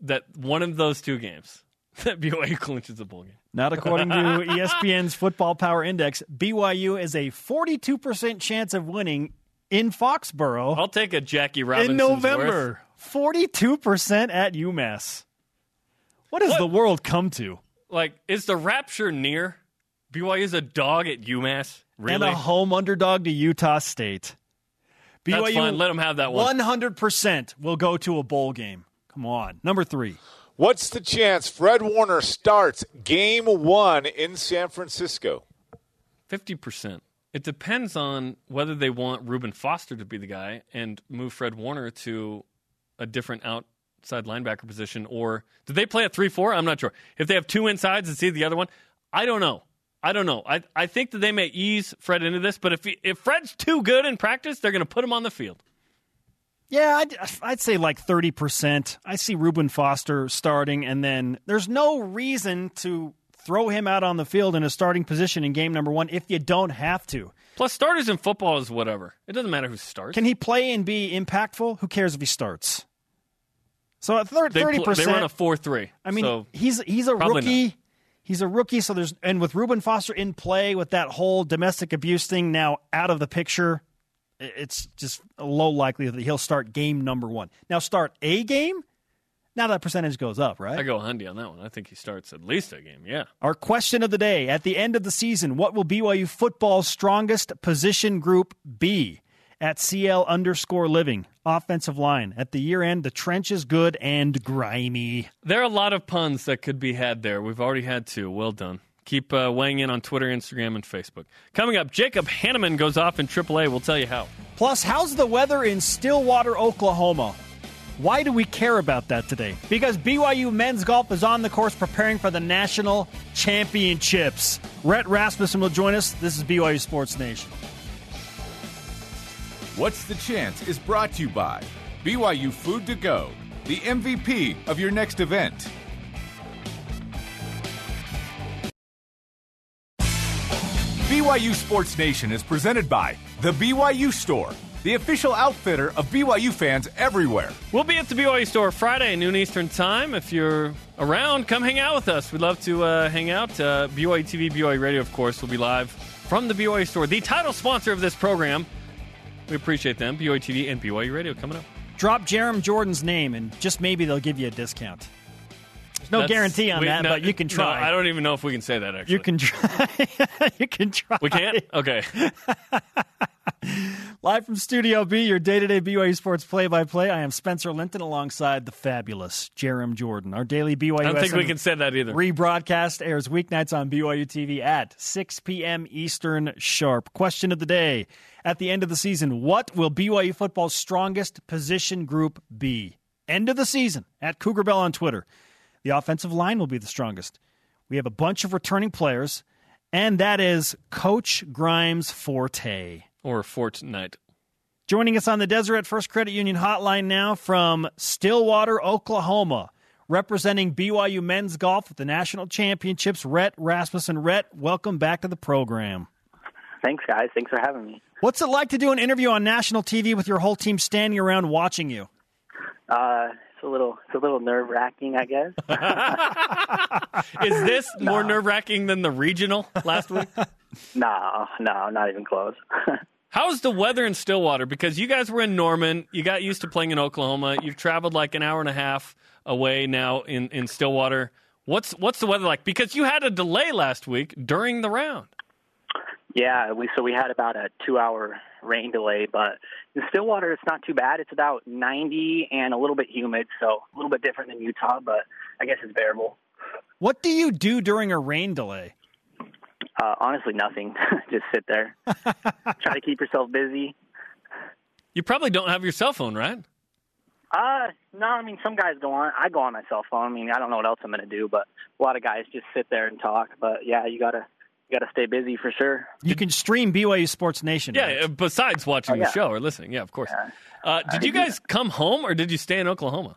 That one of those two games, that BYU clinches a bowl game. Not according to ESPN's Football Power Index. BYU is a 42% chance of winning in Foxborough I'll take a Jackie Robinson in. November. 42% at UMass. What has What? the world come to? Like, is the rapture near? BYU is a dog at UMass? Really? And a home underdog to Utah State. That's BYU fine. Let them have that one. 100% will go to a bowl game. Come on. Number three. What's the chance Fred Warner starts game one in San Francisco? Fifty percent. It depends on whether they want Reuben Foster to be the guy and move Fred Warner to a different outside linebacker position, or do they play at three four? I'm not sure. If they have two insides and see the other one, I don't know. I don't know. I I think that they may ease Fred into this, but if he, if Fred's too good in practice, they're going to put him on the field. Yeah, I'd, I'd say like 30%. I see Reuben Foster starting, and then there's no reason to throw him out on the field in a starting position in game number one if you don't have to. Plus, starters in football is whatever. It doesn't matter who starts. Can he play and be impactful? Who cares if he starts? So at thir- they, 30%. pl- they run a four three. I mean, so he's he's a rookie. He's a rookie, so there's and with Reuben Foster in play with that whole domestic abuse thing now out of the picture, it's just a low likelihood that he'll start game number one. Now, start a game. Now that percentage goes up, right? I go Hundy on that one. I think he starts at least a game. Yeah. Our question of the day at the end of the season what will BYU football's strongest position group be? At CL underscore living, offensive line. At the year end, the trench is good and grimy. There are a lot of puns that could be had there. We've already had two. Well done. Keep uh, weighing in on Twitter, Instagram, and Facebook. Coming up, Jacob Hannemann goes off in AAA. We'll tell you how. Plus, how's the weather in Stillwater, Oklahoma? Why do we care about that today? Because BYU men's golf is on the course preparing for the national championships. Rhett Rasmussen will join us. This is BYU Sports Nation. What's the Chance is brought to you by BYU Food to Go, the MVP of your next event. BYU Sports Nation is presented by The BYU Store, the official outfitter of BYU fans everywhere. We'll be at the BYU store Friday, noon Eastern time. If you're around, come hang out with us. We'd love to uh, hang out. Uh, BYU TV, BYU Radio, of course, will be live from the BYU store, the title sponsor of this program. We appreciate them. BYU TV and BYU Radio coming up. Drop Jarom Jordan's name, and just maybe they'll give you a discount. There's no That's- guarantee on we- that, no, but you can no, try. I don't even know if we can say that, actually. You can try. you can try. We can't? Okay. Live from Studio B, your day-to-day BYU sports play-by-play. I am Spencer Linton alongside the fabulous Jarom Jordan. Our daily BYU. I don't think we can say that either. Rebroadcast airs weeknights on BYU TV at 6 p.m. Eastern sharp. Question of the day. At the end of the season, what will BYU football's strongest position group be? End of the season at Cougar Bell on Twitter. The offensive line will be the strongest. We have a bunch of returning players, and that is Coach Grimes' forte. Or Fortnite. Joining us on the Deseret First Credit Union hotline now from Stillwater, Oklahoma, representing BYU men's golf at the national championships, Rhett Rasmussen. Rhett, welcome back to the program. Thanks, guys. Thanks for having me. What's it like to do an interview on national TV with your whole team standing around watching you? Uh, it's a little, it's a little nerve wracking, I guess. Is this more nerve wracking than the regional last week? no, no, not even close. How's the weather in Stillwater? Because you guys were in Norman, you got used to playing in Oklahoma. You've traveled like an hour and a half away now in, in Stillwater. What's what's the weather like? Because you had a delay last week during the round. yeah, we so we had about a two-hour rain delay, but in Stillwater, it's not too bad. It's about 90 and a little bit humid, so a little bit different than Utah, but I guess it's bearable. What do you do during a rain delay? Uh, honestly, nothing. Just sit there, try to keep yourself busy. You probably don't have your cell phone, right? Uh, no, I mean some guys go on. I go on my cell phone. I mean, I don't know what else I'm going to do, but a lot of guys just sit there and talk. But yeah, you gotta you gotta stay busy for sure. You can stream BYU Sports Nation. Yeah, right? besides watching Oh, yeah. the show or listening. Yeah, of course. Uh, did you guys come home or did you stay in Oklahoma?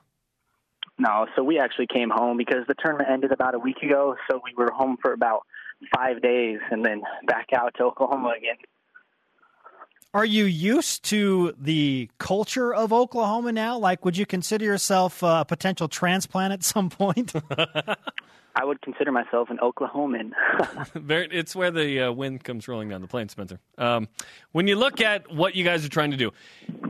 No, so we actually came home because the tournament ended about a week ago. So we were home for about five days and then back out to Oklahoma again. Are you used to the culture of Oklahoma now? Like, would you consider yourself uh, a potential transplant at some point? I would consider myself an Oklahoman. It's where the uh, wind comes rolling down the plain, Spencer. Um, when you look at what you guys are trying to do,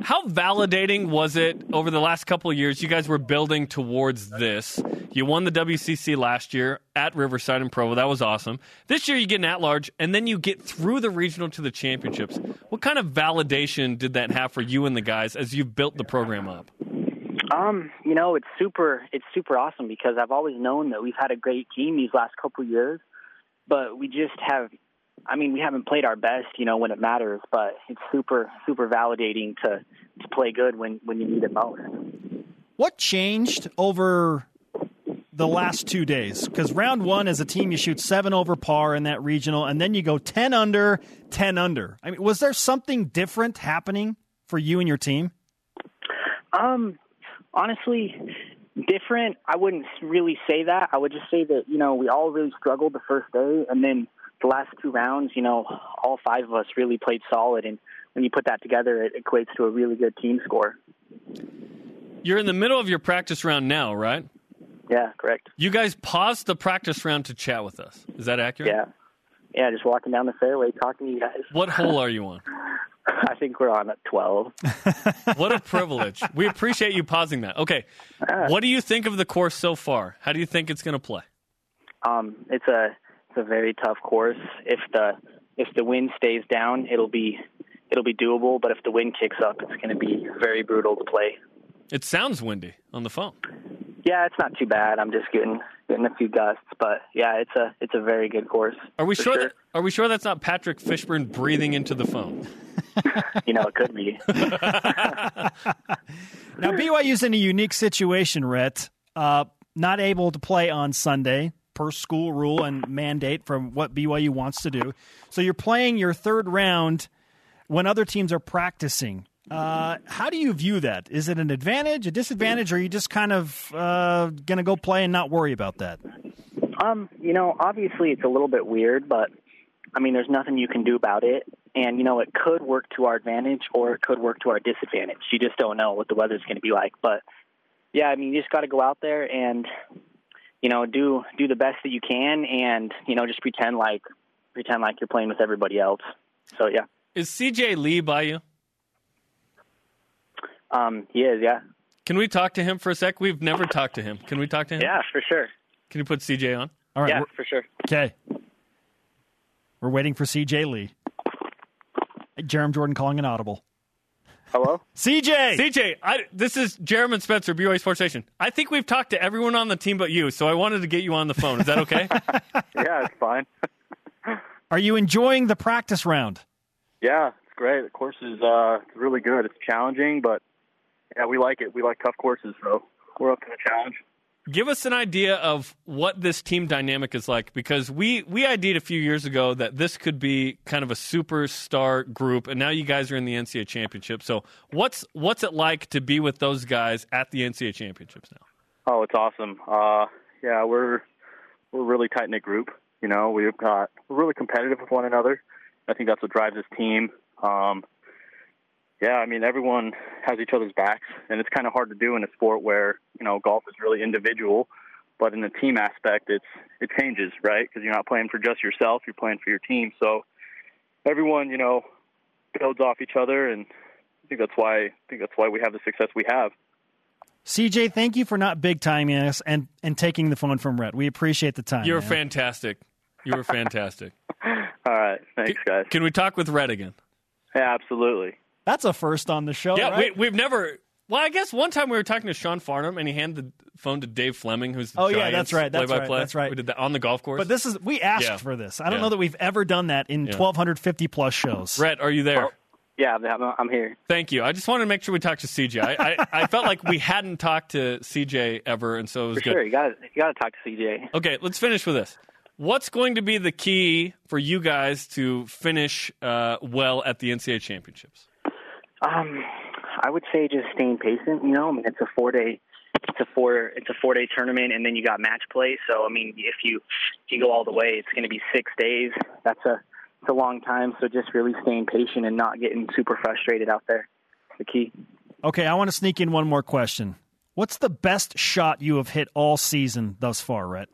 how validating was it over the last couple of years? You guys were building towards this. You won the WCC last year at Riverside and Provo. That was awesome. This year you get an at large, and then you get through the regional to the championships. What kind of validation did that have for you and the guys as you've built the program up? Um, you know, it's super it's super awesome because I've always known that we've had a great team these last couple of years, but we just have I mean, we haven't played our best, you know, when it matters, but it's super super validating to to play good when when you need it most. What changed over the last two days? Because round one, as a team, you shoot seven over par in that regional, and then you go 10 under, 10 under. I mean, was there something different happening for you and your team? Um, honestly, different. I wouldn't really say that. I would just say that you know we all really struggled the first day, and then the last two rounds, you know, all five of us really played solid, and when you put that together, it equates to a really good team score. You're in the middle of your practice round now, right? Yeah, correct. You guys paused the practice round to chat with us. Is that accurate? Yeah, yeah. Just walking down the fairway, talking to you guys. What hole are you on? I think we're on at 12. What a privilege. we appreciate you pausing that. Okay. What do you think of the course so far? How do you think it's going to play? Um, it's a it's a very tough course. If the if the wind stays down, it'll be it'll be doable. But if the wind kicks up, it's going to be very brutal to play. It sounds windy on the phone. Yeah, it's not too bad. I'm just getting getting a few gusts, but yeah, it's a it's a very good course. Are we for sure, That, are we sure that's not Patrick Fishburn breathing into the phone? you know, it could be. Now, BYU's in a unique situation, Rhett. Uh, not able to play on Sunday per school rule and mandate from what BYU wants to do. So you're playing your third round when other teams are practicing. Uh, how do you view that? Is it an advantage, a disadvantage, or are you just kind of uh, going to go play and not worry about that? Um, you know, obviously it's a little bit weird, but I mean, there's nothing you can do about it. And you know, it could work to our advantage or it could work to our disadvantage. You just don't know what the weather's going to be like. But yeah, I mean, you just got to go out there and you know do do the best that you can, and you know just pretend like pretend like you're playing with everybody else. So yeah, Is CJ Lee by you? um, he is. Yeah, Can we talk to him for a sec? We've never talked to him. Can we talk to him? yeah, for sure. Can you put CJ on? All right. Yeah, for sure. Okay. We're waiting for CJ Lee. Jarom Jordan calling an audible. Hello. CJ! CJ, I, this is Jeremy Spencer, BYU Sports Station. I think we've talked to everyone on the team but you, so I wanted to get you on the phone. Is that okay? yeah, it's fine. Are you enjoying the practice round? Yeah, it's great. The course is uh, really good. It's challenging, but yeah, we like it. We like tough courses, so we're up to the challenge. Give us an idea of what this team dynamic is like because we we ID'd a few years ago that this could be kind of a superstar group, and now you guys are in the NCAA championship. So what's what's it like to be with those guys at the NCAA championships now? Oh, it's awesome. Uh, yeah, we're we're a really tight knit group. You know, we've got we're really competitive with one another. I think that's what drives this team. Um, yeah, I mean, everyone has each other's backs, and it's kind of hard to do in a sport where you know golf is really individual. But in the team aspect, it's it changes, right? Because you're not playing for just yourself; you're playing for your team. So everyone, you know, builds off each other, and I think that's why I think that's why we have the success we have. CJ, thank you for not big timing us and, and taking the phone from Rhett. We appreciate the time. You're man. fantastic. You were fantastic. All right, thanks, guys. Can we talk with Rhett again? Yeah, absolutely. That's a first on the show. Yeah, right? we, we've never. Well, I guess one time we were talking to Sean Farnham, and he handed the phone to Dave Fleming, who's the Oh, yeah, that's right, that's play-by-play. right, that's right. We did that on the golf course. But this is we asked Yeah. for this. I don't Yeah. know that we've ever done that in Yeah. 1250 plus shows. Rhett, are you there? Yeah, I'm, I'm here. Thank you. I just wanted to make sure we talked to CJ. I, I, I felt like we hadn't talked to CJ ever, and so it was For good. sure, you got to you got to talk to CJ. Okay, let's finish with this. What's going to be the key for you guys to finish uh, well at the NCAA championships? Um, I would say just staying patient. You know, I mean, it's a four day, it's a four, it's a four day tournament, and then you got match play. So I mean, if you if you go all the way, it's going to be six days. That's a it's a long time. So just really staying patient and not getting super frustrated out there. The key. Okay, I want to sneak in one more question. What's the best shot you have hit all season thus far, Rhett?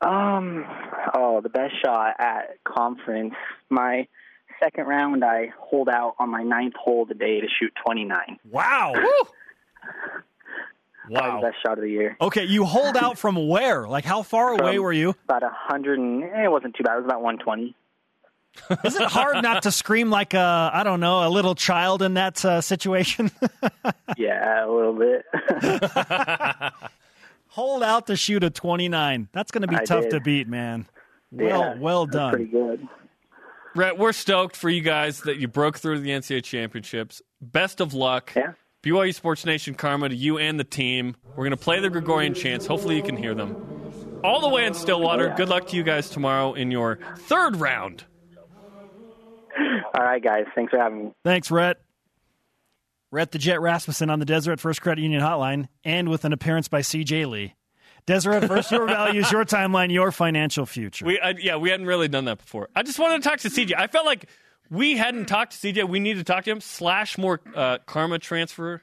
Um, oh, the best shot at conference. My second round, I hold out on my ninth hole today to shoot 29. Wow. Wow. the best shot of the year. Okay, you hold out from where? Like how far away were you? About hundred and eh, it wasn't too bad. It was about 120. Is it hard not to scream like a I don't know a little child in that uh, situation? Yeah, a little bit. hold out to shoot a 29. That's going to be I tough did. to beat, man. Well, yeah, well done. Pretty good. Rhett, we're stoked for you guys that you broke through the NCAA championships. Best of luck. Yeah. BYU Sports Nation karma to you and the team. We're going to play the Gregorian chants. Hopefully, you can hear them. All the way in Stillwater. Yeah. Good luck to you guys tomorrow in your third round. All right, guys. Thanks for having me. Thanks, Rhett. Rhett the Jet Rasmussen on the Deseret First Credit Union Hotline, and with an appearance by CJ Lee. Deseret First, your values, your timeline, your financial future. We, I, yeah, we hadn't really done that before. I just wanted to talk to CJ. I felt like we hadn't talked to CJ. We need to talk to him. Slash more uh, karma transfer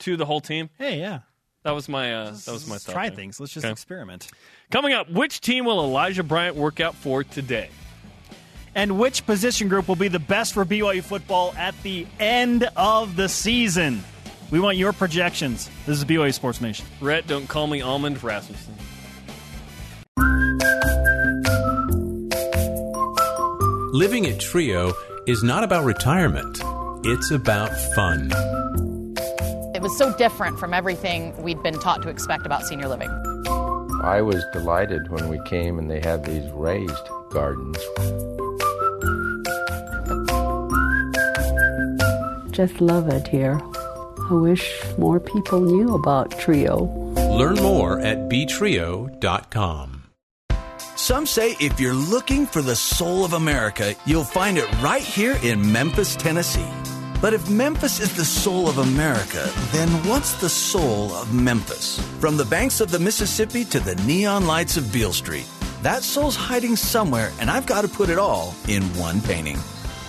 to the whole team. hey, yeah. That was my uh, that was my Let's thought. try there. things. Let's just Okay. experiment. Coming up, which team will Elijah Bryant work out for today? And which position group will be the best for BYU football at the end of the season? We want your projections. This is BYU Sports Nation. Rhett, don't call me Almond Rasmussen. Living at Trio is not about retirement, it's about fun. It was so different from everything we'd been taught to expect about senior living. I was delighted when we came and they had these raised gardens. Just love it here. I wish more people knew about Trio. Learn more at btrio.com. Some say if you're looking for the soul of America, you'll find it right here in Memphis, Tennessee. But if Memphis is the soul of America, then what's the soul of Memphis? From the banks of the Mississippi to the neon lights of Beale Street, that soul's hiding somewhere, and I've got to put it all in one painting.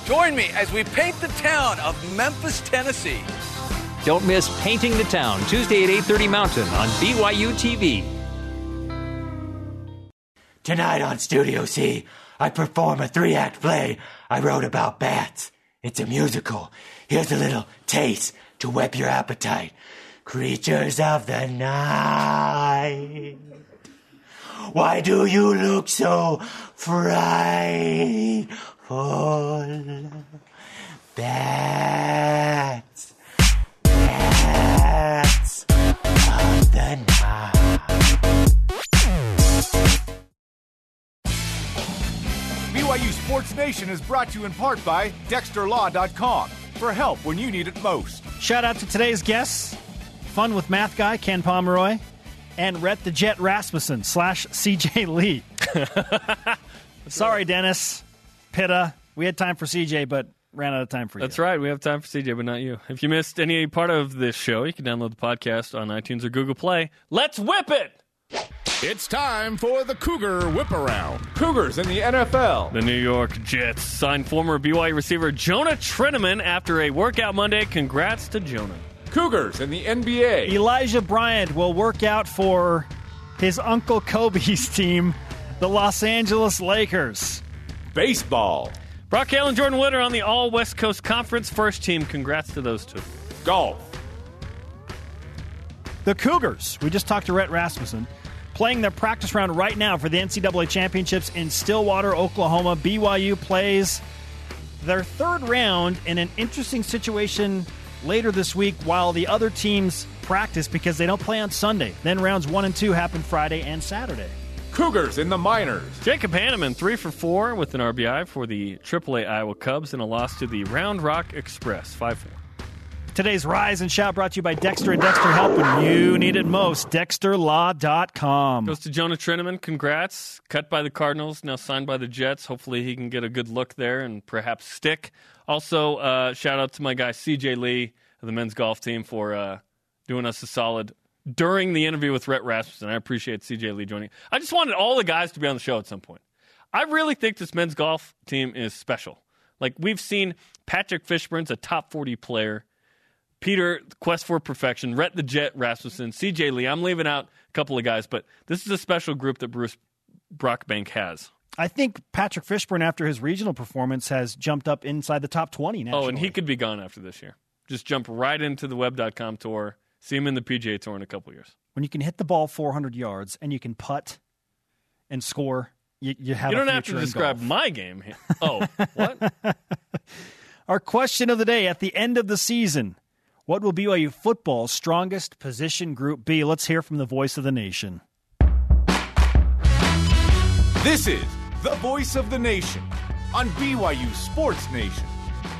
Join me as we paint the town of Memphis, Tennessee. Don't miss Painting the Town, Tuesday at 8.30 Mountain on BYU TV. Tonight on Studio C, I perform a three act play I wrote about bats. It's a musical. Here's a little taste to whet your appetite. Creatures of the night. Why do you look so frightful? Bats. Bats of the night. BYU Sports Nation is brought to you in part by DexterLaw.com for help when you need it most. Shout out to today's guests Fun with Math Guy, Ken Pomeroy, and Rhett the Jet Rasmussen slash CJ Lee. Sorry, Dennis, Pitta. We had time for CJ, but ran out of time for you. That's right. We have time for CJ, but not you. If you missed any part of this show, you can download the podcast on iTunes or Google Play. Let's whip it! It's time for the Cougar Whip Around. Cougars in the NFL. The New York Jets signed former BYU receiver Jonah Trinnaman after a workout Monday. Congrats to Jonah. Cougars in the NBA. Elijah Bryant will work out for his uncle Kobe's team, the Los Angeles Lakers. Baseball. Brock Hale and Jordan Wood are on the All West Coast Conference first team. Congrats to those two. Golf. The Cougars, we just talked to Rhett Rasmussen, playing their practice round right now for the NCAA Championships in Stillwater, Oklahoma. BYU plays their third round in an interesting situation later this week while the other teams practice because they don't play on Sunday. Then rounds one and two happen Friday and Saturday. Cougars in the minors. Jacob Hannemann, three for four with an RBI for the AAA Iowa Cubs and a loss to the Round Rock Express, 5 4. Today's Rise and Shout brought to you by Dexter and Dexter Help when you need it most. DexterLaw.com. Goes to Jonah Trinnaman. Congrats. Cut by the Cardinals, now signed by the Jets. Hopefully he can get a good look there and perhaps stick. Also, uh, shout out to my guy CJ Lee of the men's golf team for uh, doing us a solid during the interview with Rhett Rasmussen. I appreciate CJ Lee joining. I just wanted all the guys to be on the show at some point. I really think this men's golf team is special. Like we've seen Patrick Fishburn's a top 40 player. Peter, Quest for Perfection, Rhett the Jet Rasmussen, CJ Lee. I'm leaving out a couple of guys, but this is a special group that Bruce Brockbank has. I think Patrick Fishburn, after his regional performance, has jumped up inside the top 20 nationally. Oh, and he could be gone after this year. Just jump right into the web.com tour, see him in the PGA Tour in a couple years. When you can hit the ball 400 yards and you can putt and score, you, you have You don't have to describe golf. my game here. Oh, what? Our question of the day at the end of the season What will BYU football's strongest position group be? Let's hear from the voice of the nation. This is the voice of the nation on BYU Sports Nation.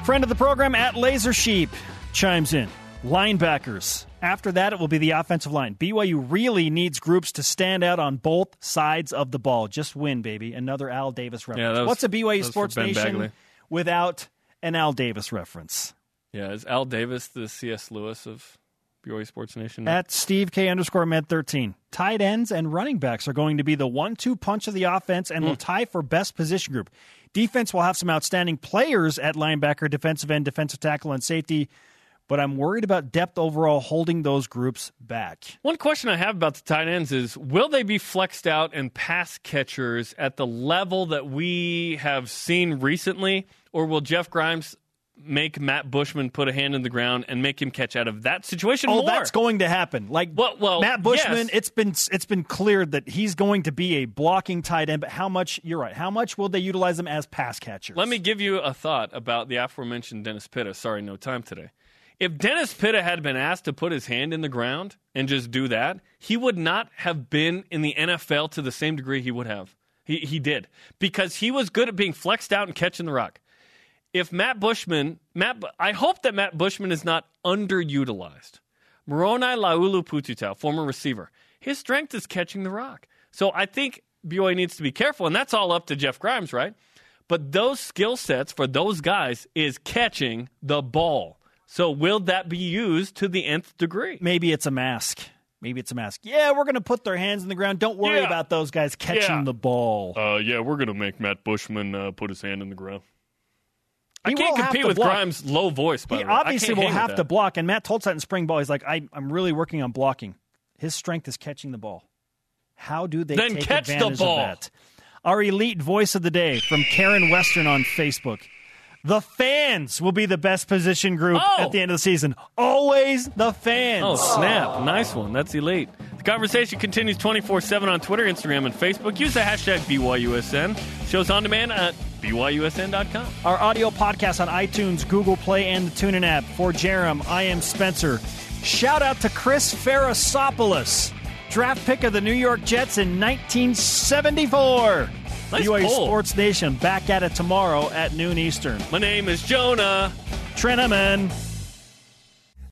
Friend of the program at Laser Sheep chimes in. Linebackers. After that, it will be the offensive line. BYU really needs groups to stand out on both sides of the ball. Just win, baby. Another Al Davis reference. Yeah, was- What's a BYU that was for Sports Nation Bagley. without an Al Davis reference? Yeah, is Al Davis the C.S. Lewis of BYU Sports Nation? At Steve K underscore Med 13. Tight ends and running backs are going to be the one two punch of the offense and will Hmm. tie for best position group. Defense will have some outstanding players at linebacker, defensive end, defensive tackle, and safety, but I'm worried about depth overall holding those groups back. One question I have about the tight ends is will they be flexed out and pass catchers at the level that we have seen recently, or will Jeff Grimes make Matt Bushman put a hand in the ground and make him catch out of that situation Oh, more? that's going to happen. Like well, well, Matt Bushman, yes. it's been it's been cleared that he's going to be a blocking tight end. But how much? You're right. How much will they utilize him as pass catchers? Let me give you a thought about the aforementioned Dennis Pitta. Sorry, no time today. If Dennis Pitta had been asked to put his hand in the ground and just do that, he would not have been in the NFL to the same degree he would have. He, he did because he was good at being flexed out and catching the rock. If Matt Bushman, Matt, I hope that Matt Bushman is not underutilized. Moroni Laulu Pututau, former receiver, his strength is catching the rock. So I think BYU needs to be careful, and that's all up to Jeff Grimes, right? But those skill sets for those guys is catching the ball. So will that be used to the nth degree? Maybe it's a mask. Maybe it's a mask. Yeah, we're going to put their hands in the ground. Don't worry Yeah. about those guys catching Yeah. the ball. Uh, yeah, we're going to make Matt Bushman uh, put his hand in the ground. I can't compete with block. Grimes' low voice. By He the way. I obviously can't will have to block. And Matt told that in spring ball. He's like, I, I'm really working on blocking. His strength is catching the ball. How do they Then take catch the advantage ball. of that? Our elite voice of the day from Karen Western on Facebook. The fans will be the best position group Oh. at the end of the season. Always the fans. Oh, snap. Nice one. That's elite. The conversation continues 24 7 on Twitter, Instagram, and Facebook. Use the hashtag BYUSN. Shows on demand at BYUSN.com. Our audio podcast on iTunes, Google Play, and the TuneIn app. For Jarom, I am Spencer. Shout out to Chris Farasopoulos, draft pick of the New York Jets in 1974. Nice BYU poll. Sports Nation back at it tomorrow at noon Eastern. My name is Jonah. Trinnaman.